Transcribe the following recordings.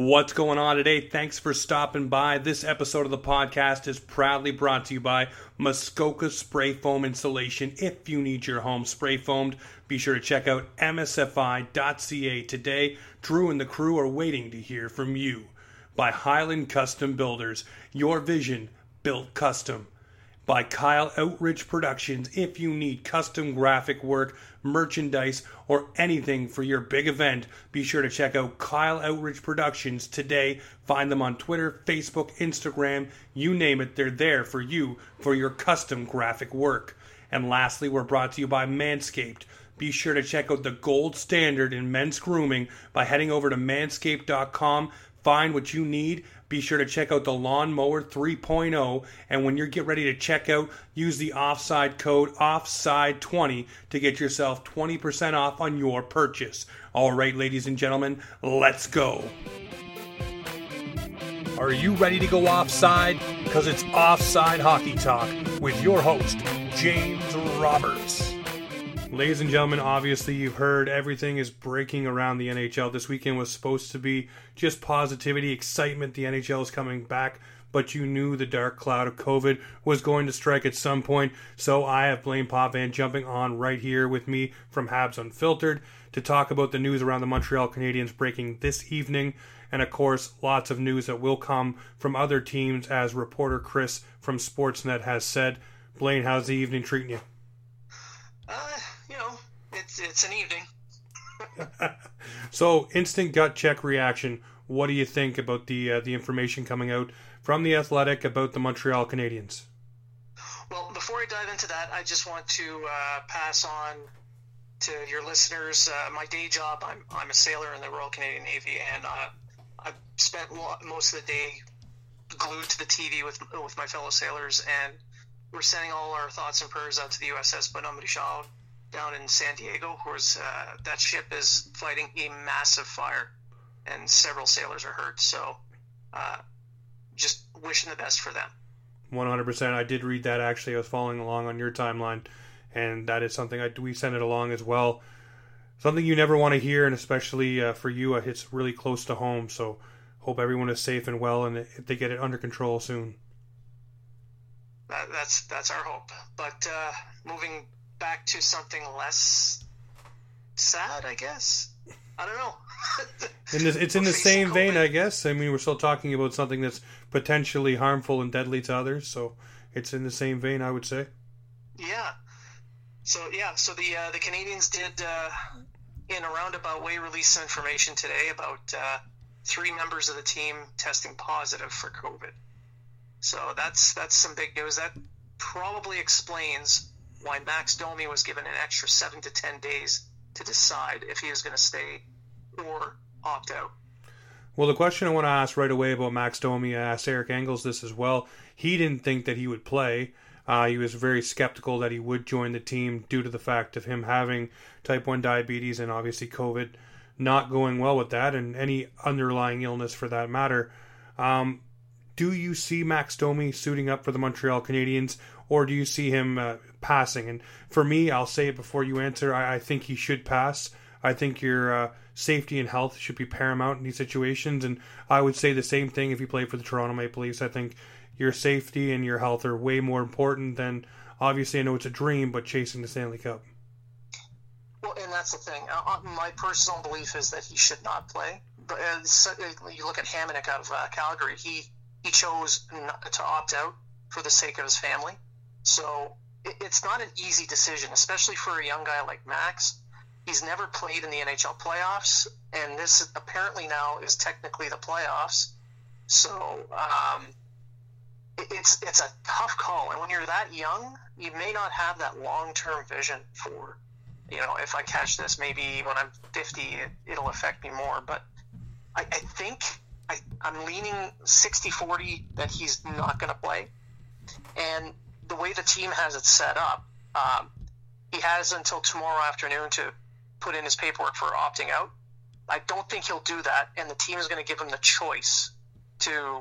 What's going on today? Thanks for stopping by. This episode of the podcast is proudly brought to you by Muskoka Spray Foam Insulation. If you need your home spray foamed, be sure to check out msfi.ca today. Drew and the crew are waiting to hear from you. By Highland Custom Builders, your vision built custom by Kyle Outridge Productions. If you need custom graphic work, merchandise, or anything for your big event, be sure to check out Kyle Outridge Productions today. Find them on Twitter, Facebook, Instagram, you name it, they're there for you for your custom graphic work. And lastly, we're brought to you by Manscaped. Be sure to check out the gold standard in men's grooming by heading over to manscaped.com. Find what you need be sure to check out the Lawnmower 3.0. And when you get ready to check out, use the offside code OFFSIDE20 to get yourself 20% off on your purchase. All right, ladies and gentlemen, let's go. Are you ready to go offside? Because it's Offside Hockey Talk with your host, James Roberts. Ladies and gentlemen, obviously you've heard everything is breaking around the NHL. This weekend was supposed to be just positivity, excitement. The NHL is coming back, but you knew the dark cloud of COVID was going to strike at some point. So I have Blain Potvin jumping on right here with me from Habs Unfiltered to talk about the news around the Montreal Canadiens breaking this evening. And of course, lots of news that will come from other teams, as reporter Chris from Sportsnet has said. Blain, how's the evening treating you? Uh, it's it's an evening. so, instant gut check reaction. What do you think about the uh, the information coming out from the Athletic about the Montreal Canadiens? Well, before I dive into that, I just want to uh, pass on to your listeners uh, my day job. I'm I'm a sailor in the Royal Canadian Navy, and uh, I've spent most of the day glued to the TV with with my fellow sailors, and we're sending all our thoughts and prayers out to the USS Bonhomme Richard down in San Diego, where's uh, that ship is fighting a massive fire, and several sailors are hurt. So, uh, just wishing the best for them. One hundred percent. I did read that actually. I was following along on your timeline, and that is something I we sent it along as well. Something you never want to hear, and especially uh, for you, it hits really close to home. So, hope everyone is safe and well, and they get it under control soon. That, that's that's our hope. But uh, moving back to something less sad, I guess. I don't know. in it's in the same vein, I guess. I mean, we're still talking about something that's potentially harmful and deadly to others, so it's in the same vein, I would say. Yeah. So yeah, so the uh, the Canadiens did uh, in a roundabout way release some information today about uh, three members of the team testing positive for COVID. So that's that's some big news. That probably explains why Max Domi was given an extra seven to ten days to decide if he was going to stay or opt out. Well, the question I want to ask right away about Max Domi, I asked Eric Engels this as well. He didn't think that he would play. Uh, he was very skeptical that he would join the team due to the fact of him having type 1 diabetes and obviously COVID not going well with that and any underlying illness for that matter. Um, do you see Max Domi suiting up for the Montreal Canadiens, or do you see him uh, passing? And for me, I'll say it before you answer. I, I think he should pass. I think your uh, safety and health should be paramount in these situations, and I would say the same thing if you play for the Toronto Maple Leafs. I think your safety and your health are way more important than obviously I know it's a dream, but chasing the Stanley Cup. Well, and that's the thing. Uh, uh my personal belief is that he should not play. But uh, you look at Hamonic out of uh, Calgary. He he chose to opt out for the sake of his family. So it's not an easy decision, especially for a young guy like Max. He's never played in the NHL playoffs, and this apparently now is technically the playoffs. So um, it's it's a tough call, and when you're that young, you may not have that long term vision for, you know, if I catch this, maybe when I'm 50, it, will affect me more. But I, I think I, I'm leaning 60 40 that he's not going to play. And the way the team has it set up, um, he has until tomorrow afternoon to put in his paperwork for opting out. I don't think he'll do that, and the team is going to give him the choice to,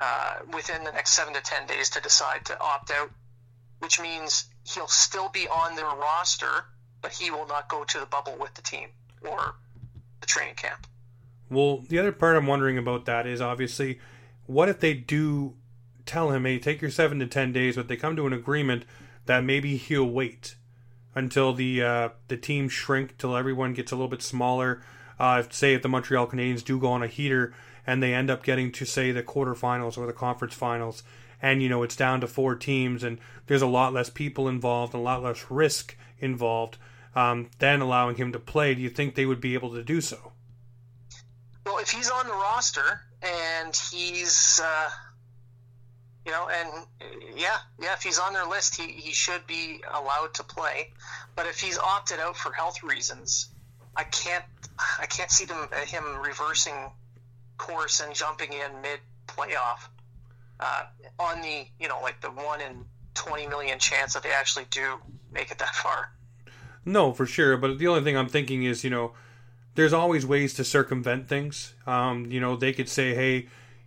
uh, within the next seven to ten days, to decide to opt out, which means he'll still be on their roster, but he will not go to the bubble with the team or the training camp. Well, the other part I'm wondering about that is obviously, what if they do tell him, hey, take your seven to ten days, but they come to an agreement that maybe he'll wait until the uh, the team shrink till everyone gets a little bit smaller. Uh, say if the Montreal Canadiens do go on a heater and they end up getting to say the quarterfinals or the conference finals, and you know it's down to four teams and there's a lot less people involved and a lot less risk involved, um, then allowing him to play, do you think they would be able to do so? Well, if he's on the roster and he's, uh, you know, and yeah, yeah, if he's on their list, he, he should be allowed to play. But if he's opted out for health reasons, I can't I can't see them him reversing course and jumping in mid playoff uh, on the you know like the one in twenty million chance that they actually do make it that far. No, for sure. But the only thing I'm thinking is you know there's always ways to circumvent things. Um, you know they could say hey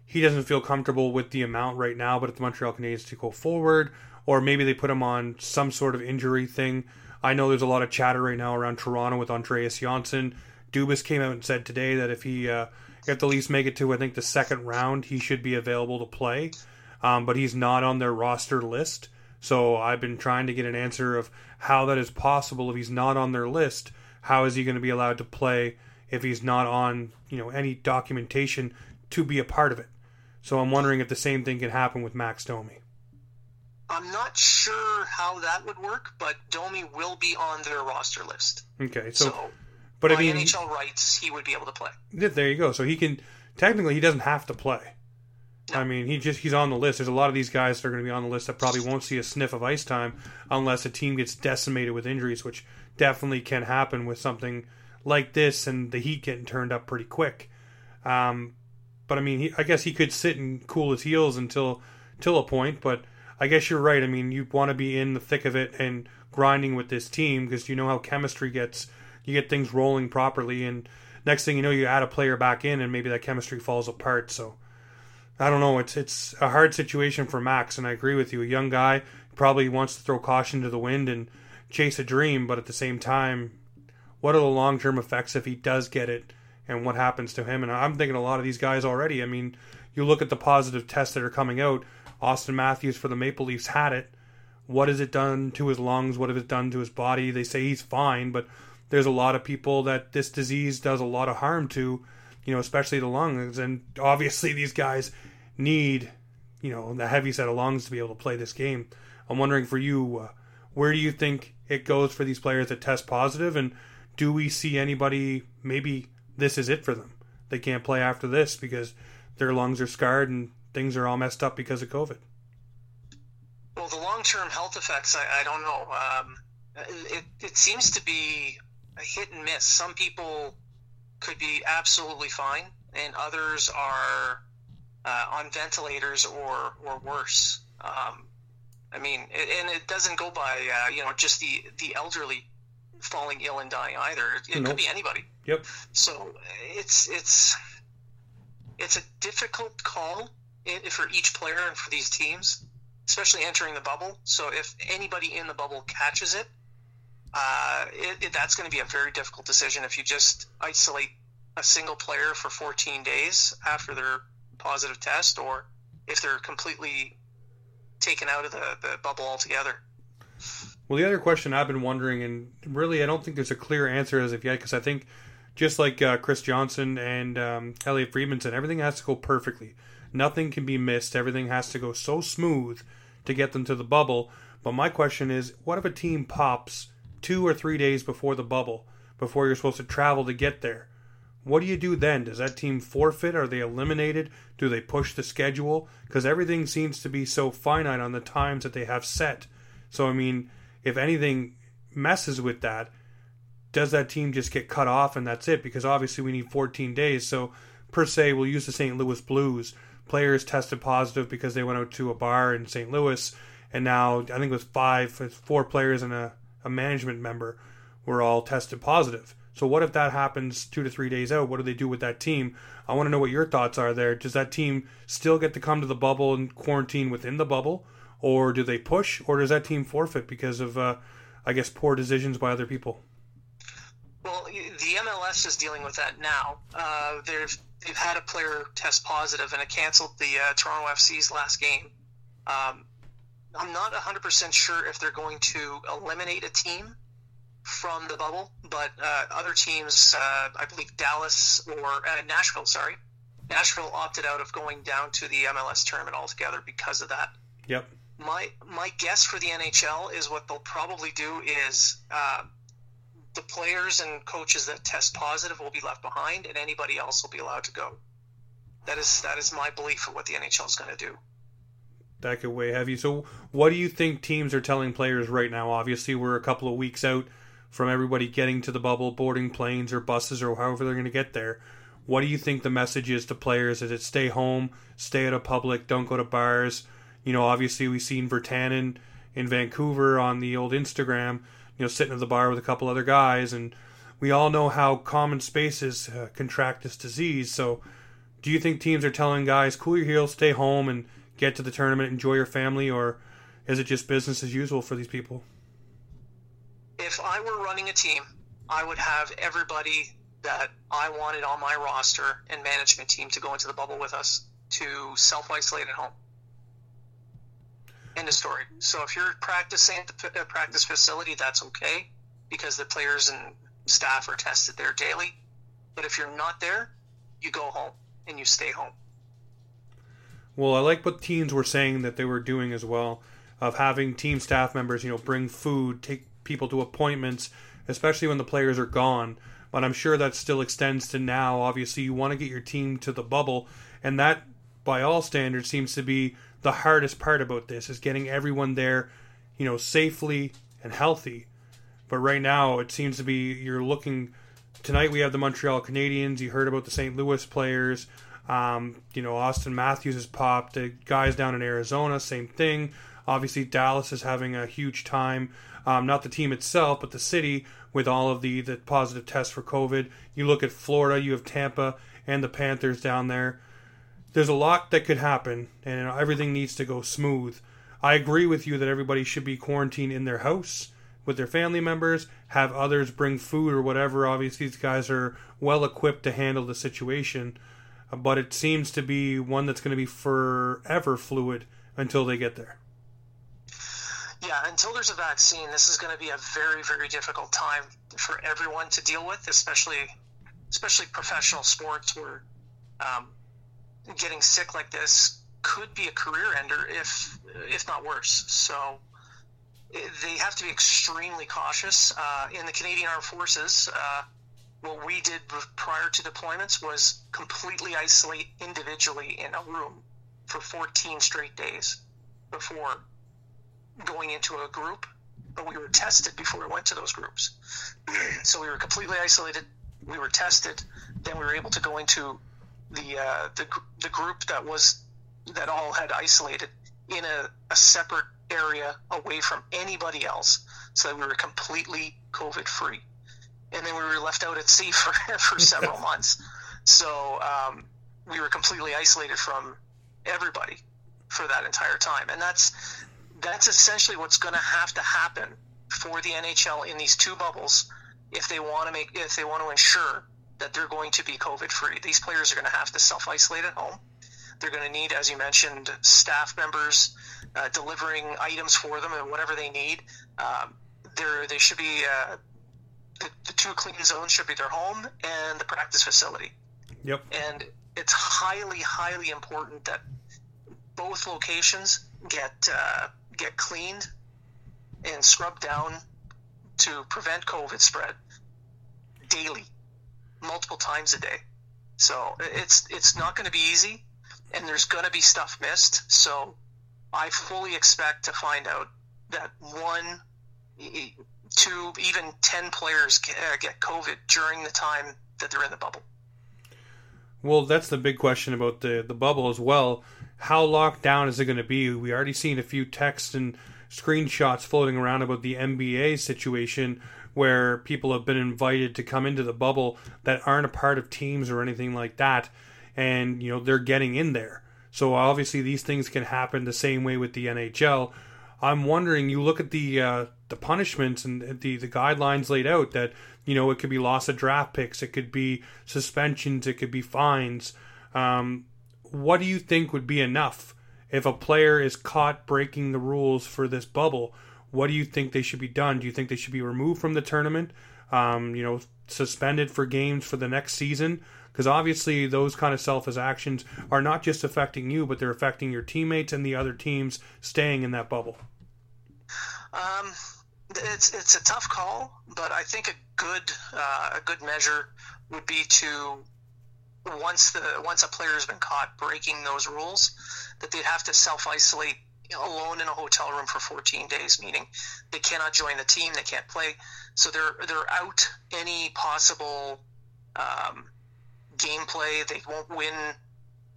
he doesn't feel comfortable with the amount right now, but if the Montreal Canadiens to go forward, or maybe they put him on some sort of injury thing. I know there's a lot of chatter right now around Toronto with Andreas Johnsson. Dubas came out and said today that if he uh, if the Leafs make it to I think the second round, he should be available to play. Um, but he's not on their roster list. So I've been trying to get an answer of how that is possible if he's not on their list. How is he going to be allowed to play if he's not on you know any documentation to be a part of it? So I'm wondering if the same thing can happen with Max Domi. I'm not sure how that would work, but Domi will be on their roster list. Okay, so, so but I mean, NHL rights, he would be able to play. There you go. So he can technically he doesn't have to play. No. I mean, he just he's on the list. There's a lot of these guys that are going to be on the list that probably won't see a sniff of ice time unless a team gets decimated with injuries, which definitely can happen with something like this and the heat getting turned up pretty quick. Um, but I mean, he, I guess he could sit and cool his heels until till a point. But I guess you're right. I mean, you want to be in the thick of it and grinding with this team because you know how chemistry gets. You get things rolling properly, and next thing you know, you add a player back in, and maybe that chemistry falls apart. So I don't know. It's it's a hard situation for Max, and I agree with you. A young guy probably wants to throw caution to the wind and chase a dream, but at the same time, what are the long term effects if he does get it? And what happens to him. And I'm thinking a lot of these guys already. I mean, you look at the positive tests that are coming out. Auston Matthews for the Maple Leafs had it. What has it done to his lungs? What has it done to his body? They say he's fine, but there's a lot of people that this disease does a lot of harm to, you know, especially the lungs. And obviously, these guys need, you know, the heavy set of lungs to be able to play this game. I'm wondering for you, uh, where do you think it goes for these players that test positive, and do we see anybody maybe this is it for them. They can't play after this because their lungs are scarred and things are all messed up because of COVID. Well, the long term health effects, I, I don't know. Um, it, it seems to be a hit and miss. Some people could be absolutely fine, and others are uh, on ventilators or, or worse. Um, I mean, and it doesn't go by, uh, you know, just the, the elderly falling ill and dying either. It, it nope. could be anybody. Yep. So it's it's it's a difficult call for each player and for these teams, especially entering the bubble. So if anybody in the bubble catches it, uh, it, it that's going to be a very difficult decision. If you just isolate a single player for 14 days after their positive test, or if they're completely taken out of the, the bubble altogether. Well, the other question I've been wondering, and really I don't think there's a clear answer as of yet, because I think just like uh, Chris Johnston and um, Elliotte Friedman everything has to go perfectly. Nothing can be missed. Everything has to go so smooth to get them to the bubble. But my question is, what if a team pops two or three days before the bubble, before you're supposed to travel to get there? What do you do then? Does that team forfeit? Are they eliminated? Do they push the schedule? Because everything seems to be so finite on the times that they have set. So, I mean, if anything messes with that, does that team just get cut off and that's it? Because obviously we need 14 days. So, per se, we'll use the St. Louis Blues. Players tested positive because they went out to a bar in St. Louis, and now I think it was five, four players and a, a management member were all tested positive. So, what if that happens two to three days out? What do they do with that team? I want to know what your thoughts are there. Does that team still get to come to the bubble and quarantine within the bubble? or do they push, or does that team forfeit because of, uh, I guess, poor decisions by other people? The MLS is dealing with that now. Uh, they've they've had a player test positive and it canceled the uh, Toronto FC's last game. Um, I'm not 100% sure if they're going to eliminate a team from the bubble, but uh, other teams, uh, I believe Dallas or uh, Nashville, sorry, Nashville opted out of going down to the MLS tournament altogether because of that. Yep. My my guess for the NHL is what they'll probably do is uh, the players and coaches that test positive will be left behind, and anybody else will be allowed to go. That is that is my belief of what the NHL is going to do. That could weigh heavy. So, what do you think teams are telling players right now? Obviously, we're a couple of weeks out from everybody getting to the bubble, boarding planes or buses or however they're going to get there. What do you think the message is to players? Is it stay home, stay out of public, don't go to bars? You know, obviously we've seen Virtanen in Vancouver on the old Instagram, you know, sitting at the bar with a couple other guys, and we all know how common spaces uh, contract this disease. So, do you think teams are telling guys, cool your heels, stay home, and get to the tournament, enjoy your family, or is it just business as usual for these people? if I were running a team, I would have everybody that I wanted on my roster and management team to go into the bubble with us to self isolate at home. End of story. So if you're practicing at the practice facility, that's okay because the players and staff are tested there daily. But if you're not there, you go home and you stay home. Well, I like what teams were saying that they were doing as well, of having team staff members, you know, bring food, take people to appointments, especially when the players are gone. But I'm sure that still extends to now. Obviously, you want to get your team to the bubble, and that, by all standards, seems to be the hardest part about this is getting everyone there, you know, safely and healthy. But right now, it seems to be you're looking. Tonight we have the Montreal Canadiens. You heard about the St. Louis players. Um, you know, Auston Matthews has popped. The guys down in Arizona, same thing. Obviously, Dallas is having a huge time um, not the team itself, but the city with all of the, the positive tests for COVID. You look at Florida, you have Tampa and the Panthers down there. There's a lot that could happen, and everything needs to go smooth. I agree with you that everybody should be quarantined in their house with their family members, have others bring food or whatever. Obviously, these guys are well equipped to handle the situation, but it seems to be one that's going to be forever fluid until they get there yeah, until there's a vaccine, this is going to be a very, very difficult time for everyone to deal with, especially especially professional sports where um, getting sick like this could be a career ender, if if not worse. So they have to be extremely cautious. Uh, in the Canadian Armed Forces, uh, what we did prior to deployments was completely isolate individually in a room for 14 straight days before going into a group, but we were tested before we went to those groups. so we were completely isolated. We were tested. Then we were able to go into the uh, the, the group that was that all had isolated in a, a separate area away from anybody else, so that we were completely COVID free. And then we were left out at sea for for several months. So um, we were completely isolated from everybody for that entire time, and that's that's essentially what's going to have to happen for the NHL in these two bubbles if they want to make if they want to ensure that they're going to be COVID free. These players are going to have to self isolate at home. They're going to need, as you mentioned, staff members uh, delivering items for them and whatever they need. Um, there, they should be uh, the, the two clean zones should be their home and the practice facility. Yep. And it's highly, highly important that both locations get uh, get cleaned and scrubbed down to prevent COVID spread daily, multiple times a day. So it's it's not going to be easy, and there's going to be stuff missed. So I fully expect to find out that one, two, even ten players uh, get COVID during the time that they're in the bubble. Well, that's the big question about the the bubble as well how locked down is it going to be? We already seen a few texts and screenshots floating around about the NBA situation where people have been invited to come into the bubble that aren't a part of teams or anything like that and you know they're getting in there. So obviously these things can happen the same way with the NHL. I'm wondering you look at the uh, the punishments and the the guidelines laid out that You know, it could be loss of draft picks, it could be suspensions, it could be fines. Um, what do you think would be enough if a player is caught breaking the rules for this bubble? What do you think they should be done? Do you think they should be removed from the tournament? Um, you know, suspended for games for the next season? Because obviously, those kind of selfish actions are not just affecting you, but they're affecting your teammates and the other teams staying in that bubble. Um, it's it's a tough call, but I think a good uh, a good measure would be to once the once a player has been caught breaking those rules, that they'd have to self isolate alone in a hotel room for 14 days, meaning they cannot join the team, they can't play, so they're they're out any possible um, gameplay. They won't win.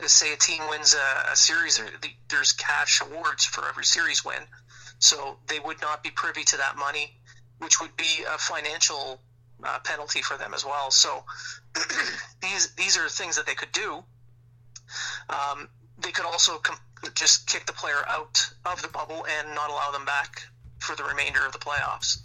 Say a team wins a, a series, there's cash awards for every series win, so they would not be privy to that money, which would be a financial uh, penalty for them as well. So these these are things that they could do. Um, they could also com- just kick the player out of the bubble and not allow them back for the remainder of the playoffs.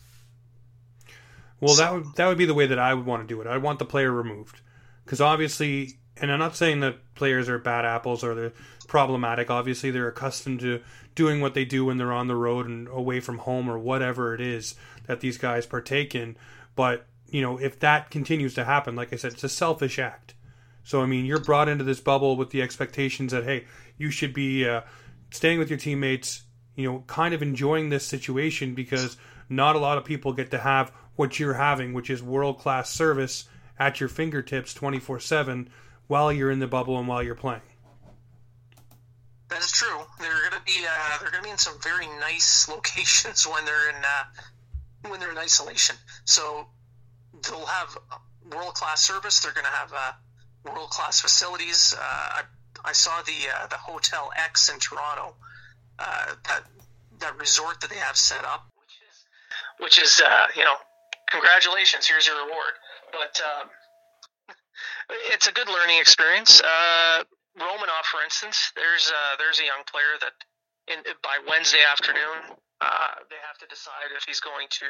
Well, so, that would that would be the way that I would want to do it. I want the player removed because obviously, and I'm not saying that players are bad apples or they're problematic. Obviously, they're accustomed to doing what they do when they're on the road and away from home or whatever it is that these guys partake in. But you know, if that continues to happen, like I said, it's a selfish act. So I mean, you're brought into this bubble with the expectations that hey, you should be uh, staying with your teammates, you know, kind of enjoying this situation because not a lot of people get to have what you're having, which is world class service at your fingertips 24 7 while you're in the bubble and while you're playing. That is true. They're going to be uh, they're going to be in some very nice locations when they're in uh, when they're in isolation. So they'll have world class service. They're going to have uh, world class facilities. Uh, I saw the uh, the Hotel X in Toronto, uh, that that resort that they have set up, which is which is uh, you know congratulations. Here's your reward. But um, it's a good learning experience. Uh, Romanov, for instance, there's there's a young player that in, by Wednesday afternoon they have to decide if he's going to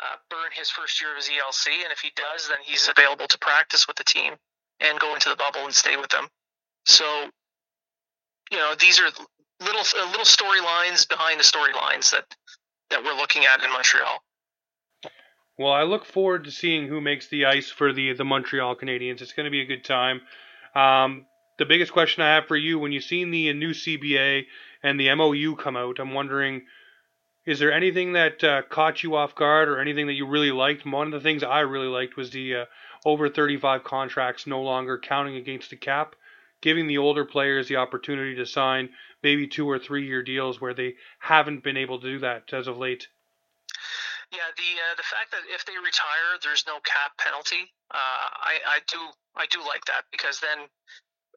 uh, burn his first year of his ELC, and if he does, then he's available to practice with the team and go into the bubble and stay with them. So, you know, these are little uh, little storylines behind the storylines that that we're looking at in Montreal. Well, I look forward to seeing who makes the ice for the the Montreal Canadiens. It's going to be a good time. Um, the biggest question I have for you, when you've seen the new CBA and the MOU come out, I'm wondering is there anything that uh, caught you off guard or anything that you really liked? One of the things I really liked was the uh, over 35 contracts no longer counting against the cap, giving the older players the opportunity to sign maybe two or three year deals where they haven't been able to do that as of late. Yeah, the uh, the fact that if they retire, there's no cap penalty. Uh, I I do I do like that because then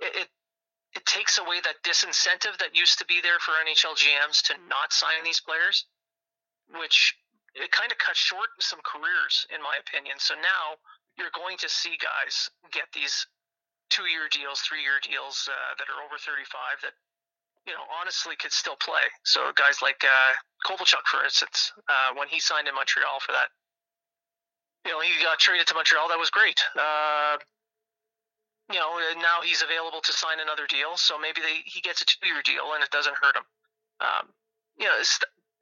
it, it it takes away that disincentive that used to be there for NHL GMs to not sign these players which it kind of cuts short some careers, in my opinion. So now you're going to see guys get these two year deals, three year deals uh, that are over 35 that, you know, honestly could still play. So guys like uh, Kovalchuk, for instance, uh, when he signed in Montreal for that, you know, he got traded to Montreal. That was great. Uh, you know, now he's available to sign another deal. So maybe they, he gets a two year deal and it doesn't hurt him. Um, you know,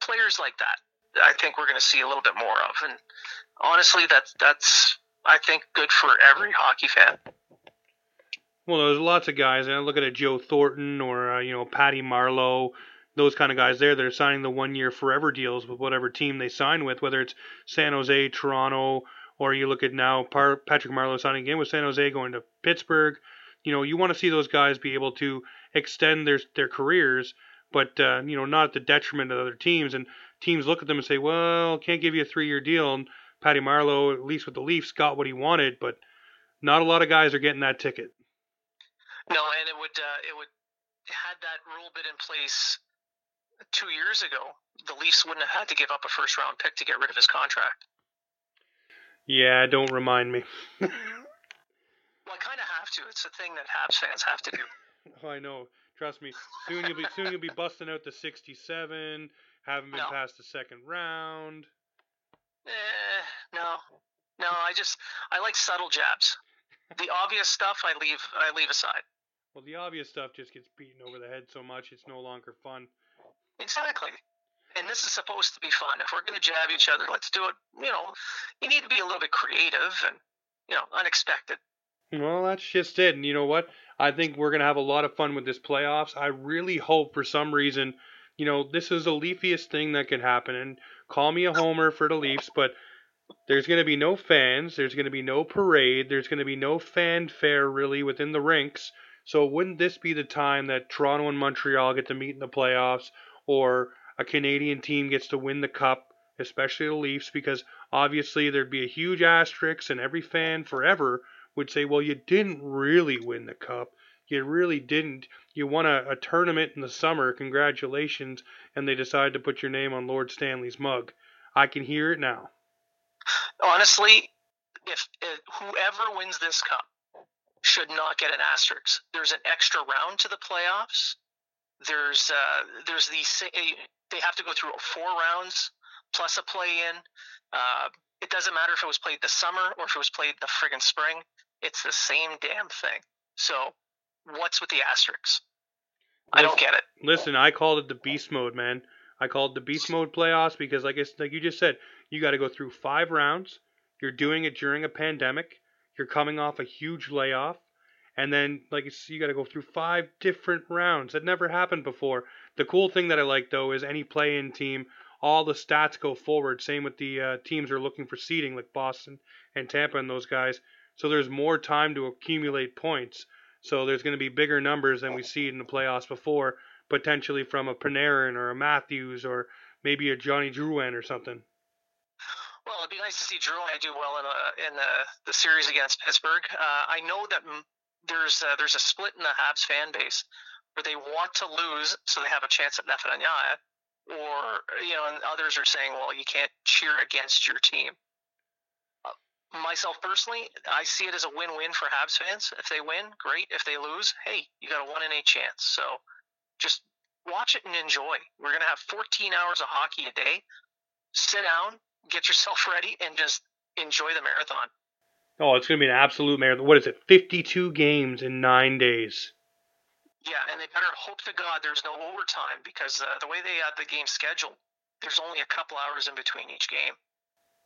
players like that I think we're going to see a little bit more of. And honestly, that's that's I think good for every hockey fan. Well, there's lots of guys, and I look at a Joe Thornton or uh, you know Patty Marleau, those kind of guys there that are signing the one-year forever deals with whatever team they sign with, whether it's San Jose, Toronto, or you look at now Patrick Marleau signing again with San Jose, going to Pittsburgh. You know, you want to see those guys be able to extend their their careers, but uh, you know, not at the detriment of other teams. And teams look at them and say, well, can't give you a three year deal. And Patty Marleau, at least with the Leafs, got what he wanted, but not a lot of guys are getting that ticket. No, and it would uh, it would had that rule been in place two years ago, the Leafs wouldn't have had to give up a first round pick to get rid of his contract. Yeah, don't remind me. well, I kind of have to. It's a thing that Habs fans have to do. Oh, I know. Trust me. Soon you'll be soon you'll be busting out the sixty-seven haven't been no. past the second round. Eh, no. No, I just I like subtle jabs. The obvious stuff I leave I leave aside. Well, the obvious stuff just gets beaten over the head so much it's no longer fun. Exactly. And this is supposed to be fun. If we're going to jab each other, let's do it. You know, you need to be a little bit creative and you know unexpected. Well, that's just it. And you know what? I think we're going to have a lot of fun with this playoffs. I really hope for some reason, you know, this is the leafiest thing that could happen. And call me a homer for the Leafs, but there's going to be no fans. There's going to be no parade. There's going to be no fanfare really within the rinks. So wouldn't this be the time that Toronto and Montreal get to meet in the playoffs, or a Canadian team gets to win the cup, especially the Leafs? Because obviously there'd be a huge asterisk, and every fan forever would say, well, you didn't really win the cup. You really didn't. You won a, a tournament in the summer. Congratulations. And they decided to put your name on Lord Stanley's mug. I can hear it now. Honestly, if, if whoever wins this cup should not get an asterisk. There's an extra round to the playoffs. There's uh, there's these they have to go through four rounds plus a play in. Uh, it doesn't matter if it was played the summer or if it was played the friggin' spring. It's the same damn thing. So, what's with the asterisks? I don't get it. Listen, I called it the beast mode, man. I called it the beast mode playoffs because, like I, like you just said, you got to go through five rounds. You're doing it during a pandemic. You're coming off a huge layoff, and then like you see, you got to go through five different rounds. That never happened before. The cool thing that I like though is any play-in team all the stats go forward. Same with the uh, teams are looking for seeding, like Boston and Tampa and those guys. So there's more time to accumulate points. So there's going to be bigger numbers than we see in the playoffs before, potentially from a Panarin or a Matthews or maybe a Johnny Drouin or something. Well, it'd be nice to see Drouin do well in, a, in the, the series against Pittsburgh. Uh, I know that there's a, there's a split in the Habs fan base where they want to lose so they have a chance at Lafrenière, or you know, and others are saying, well, you can't cheer against your team. Uh, myself personally, I see it as a win-win for Habs fans. If they win, great. If they lose, hey, you got a one in eight chance. So just watch it and enjoy. We're gonna have 14 hours of hockey a day. Sit down, get yourself ready, and just enjoy the marathon. Oh, it's gonna be an absolute marathon. What is it? 52 games in nine days. Yeah, and they better hope to God there's no overtime because uh, the way they had the game scheduled, there's only a couple hours in between each game.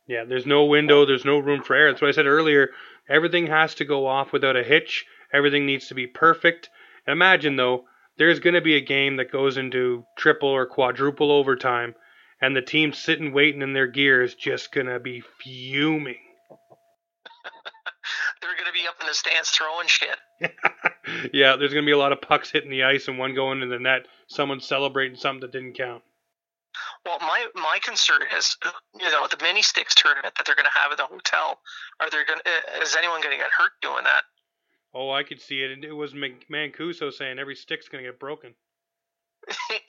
Yeah, there's no window, there's no room for error. That's what I said earlier. Everything has to go off without a hitch. Everything needs to be perfect. And imagine though, there's going to be a game that goes into triple or quadruple overtime, and the team sitting waiting in their gear is just going to be fuming. They're going to be up in the stands throwing shit. yeah, there's going to be a lot of pucks hitting the ice and one going in the net. Someone celebrating something that didn't count. Well, my my concern is, you know, the mini sticks tournament that they're going to have at the hotel. Are there going? Is anyone going to get hurt doing that? Oh, I could see it. It was Mancuso saying every stick's going to get broken.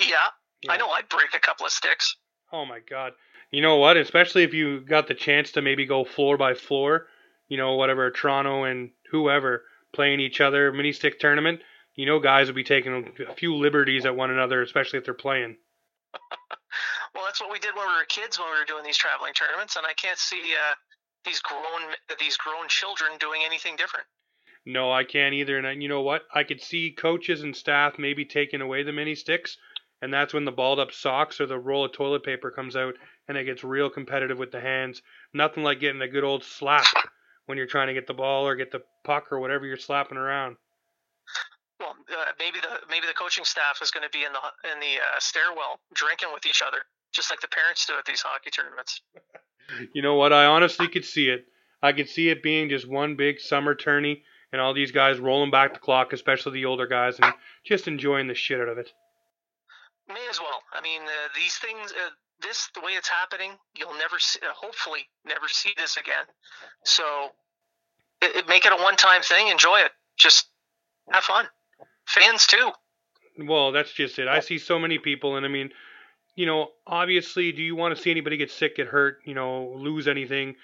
yeah, yeah, I know. I'd break a couple of sticks. Oh my god! You know what? Especially if you got the chance to maybe go floor by floor. You know, whatever Toronto and whoever playing each other mini stick tournament, you know guys will be taking a few liberties at one another, especially if they're playing. well, that's what we did when we were kids when we were doing these traveling tournaments, and I can't see uh, these grown these grown children doing anything different. No, I can't either. And you know what? I could see coaches and staff maybe taking away the mini sticks, and that's when the balled up socks or the roll of toilet paper comes out, and it gets real competitive with the hands. Nothing like getting a good old slap when you're trying to get the ball or get the puck or whatever you're slapping around. Well, uh, maybe the maybe the coaching staff is going to be in the in the uh, stairwell drinking with each other, just like the parents do at these hockey tournaments. you know what? I honestly could see it. I could see it being just one big summer tourney, and all these guys rolling back the clock, especially the older guys, and just enjoying the shit out of it. May as well. I mean, uh, these things. Uh, this the way it's happening, you'll never see, uh, hopefully never see this again. So it, it make it a one-time thing. Enjoy it. Just have fun. Fans too. Well, that's just it. I see so many people, and I mean, you know, obviously, do you want to see anybody get sick, get hurt, you know, lose anything?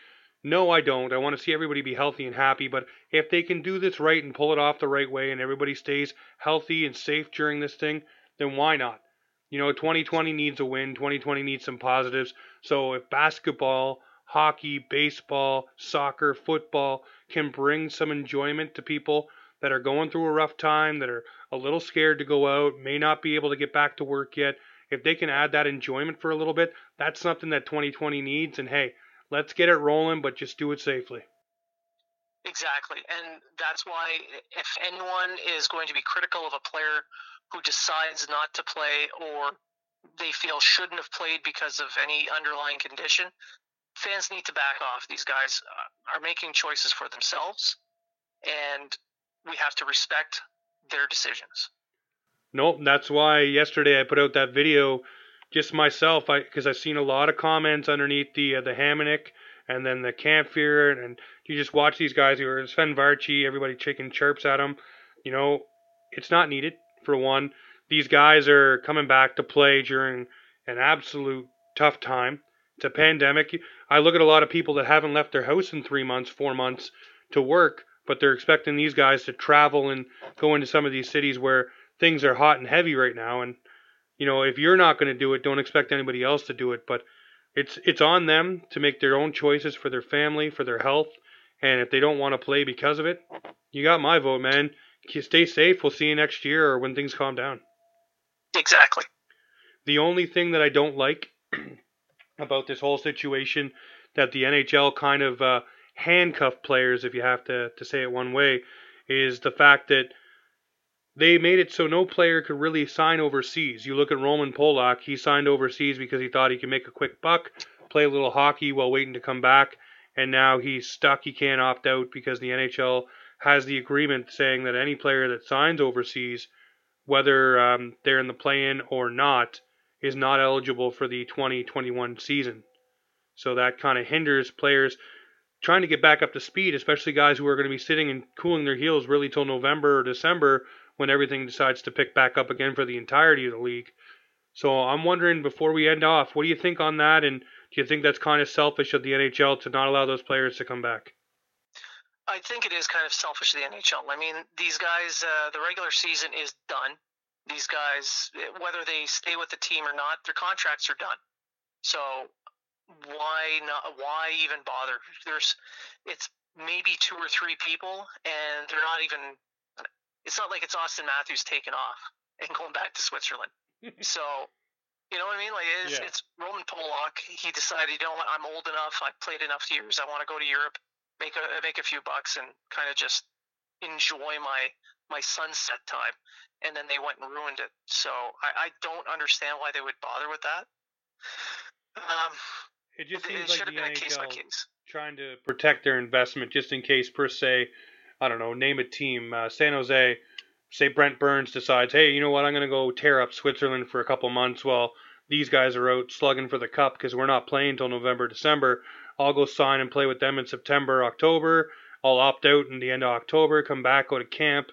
No, I don't. I want to see everybody be healthy and happy. But if they can do this right and pull it off the right way, and everybody stays healthy and safe during this thing, then why not? You know, 2020 needs a win. 2020 needs some positives. So if basketball, hockey, baseball, soccer, football can bring some enjoyment to people that are going through a rough time, that are a little scared to go out, may not be able to get back to work yet. If they can add that enjoyment for a little bit, that's something that 2020 needs. And hey, let's get it rolling, but just do it safely. Exactly. And that's why if anyone is going to be critical of a player who decides not to play or they feel shouldn't have played because of any underlying condition, fans need to back off. These guys uh, are making choices for themselves, and we have to respect their decisions. Nope, that's why yesterday I put out that video just myself, because I've seen a lot of comments underneath the uh, the Hamonic and then the Kampfer, and you just watch these guys who are Sven Varchi, everybody chicken chirps at them. You know, it's not needed for one. These guys are coming back to play during an absolute tough time. It's a pandemic. I look at a lot of people that haven't left their house in three months, four months to work, but they're expecting these guys to travel and go into some of these cities where things are hot and heavy right now. And you know, if you're not going to do it, don't expect anybody else to do it. But it's it's on them to make their own choices for their family, for their health, and if they don't want to play because of it, you got my vote, man. Stay safe. We'll see you next year or when things calm down. Exactly. The only thing that I don't like about this whole situation that the NHL kind of uh, handcuff players, if you have to, to say it one way, is the fact that they made it so no player could really sign overseas. You look at Roman Polak, he signed overseas because he thought he could make a quick buck, play a little hockey while waiting to come back, and now he's stuck. He can't opt out because the NHL has the agreement saying that any player that signs overseas, whether um, they're in the play in or not, is not eligible for the 2021 season. So that kind of hinders players trying to get back up to speed, especially guys who are going to be sitting and cooling their heels really till November or December when everything decides to pick back up again for the entirety of the league. So I'm wondering before we end off, what do you think on that? And do you think that's kind of selfish of the NHL to not allow those players to come back? I think it is kind of selfish of the NHL. I mean, these guys, uh, the regular season is done. These guys, whether they stay with the team or not, their contracts are done. So why not? Why even bother? There's, it's maybe two or three people, and they're not even it's not like it's Auston Matthews taking off and going back to Switzerland. so, you know what I mean? Like it's, yeah. it's Roman Polak. He decided, you know what? I'm old enough. I've played enough years. I want to go to Europe, make a make a few bucks, and kind of just enjoy my my sunset time. And then they went and ruined it. So I, I don't understand why they would bother with that. Um, it just seems it like the NHL case trying to protect their investment, just in case, per se, I don't know, name a team, uh, San Jose. Say Brent Burns decides, hey, you know what? I'm going to go tear up Switzerland for a couple months while these guys are out slugging for the cup because we're not playing until November, December. I'll go sign and play with them in September, October. I'll opt out in the end of October, come back, go to camp,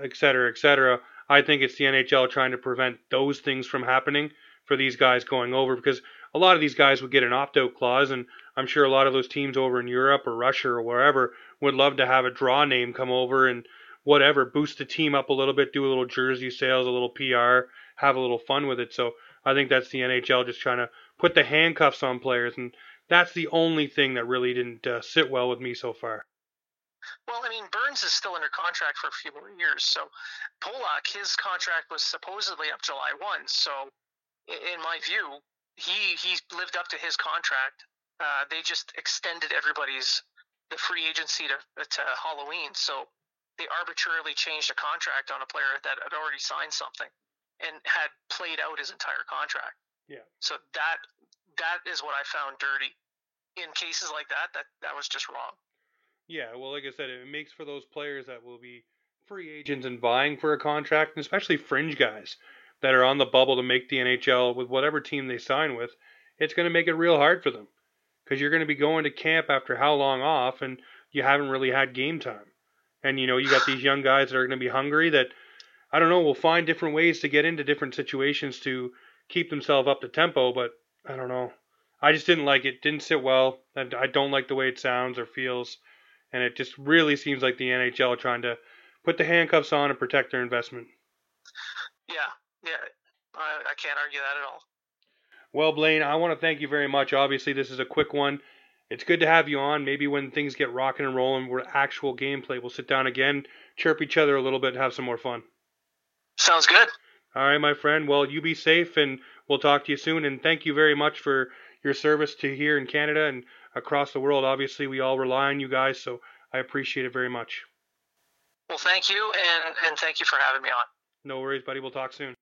etc., etc. I think it's the NHL trying to prevent those things from happening for these guys going over because a lot of these guys would get an opt out clause, and I'm sure a lot of those teams over in Europe or Russia or wherever would love to have a draw name come over and whatever, boost the team up a little bit, do a little jersey sales, a little PR, have a little fun with it. So I think that's the NHL just trying to put the handcuffs on players, and that's the only thing that really didn't uh, sit well with me so far. Well, I mean, Burns is still under contract for a few more years. So Polak, his contract was supposedly up July 1. So in my view, he he lived up to his contract. Uh, they just extended everybody's the free agency to, to Halloween. So they arbitrarily changed a contract on a player that had already signed something and had played out his entire contract. Yeah. So that that is what I found dirty. In cases like that, that that was just wrong. Yeah, well, like I said, it makes for those players that will be free agents and vying for a contract, and especially fringe guys that are on the bubble to make the NHL with whatever team they sign with. It's going to make it real hard for them because you're going to be going to camp after how long off and you haven't really had game time. And you know, you got these young guys that are going to be hungry that I don't know, will find different ways to get into different situations to keep themselves up to tempo, but I don't know. I just didn't like it. Didn't sit well. And I don't like the way it sounds or feels. And it just really seems like the NHL trying to put the handcuffs on and protect their investment. Yeah, yeah. I, I can't argue that at all. Well, Blain, I want to thank you very much. Obviously, this is a quick one, it's good to have you on. Maybe when things get rocking and rolling, we're actual gameplay, we'll sit down again, chirp each other a little bit, have some more fun. Sounds good. All right, my friend. Well, you be safe, and we'll talk to you soon. And thank you very much for your service to here in Canada and across the world. Obviously, we all rely on you guys, so I appreciate it very much. Well, thank you, and, and thank you for having me on. No worries, buddy. We'll talk soon.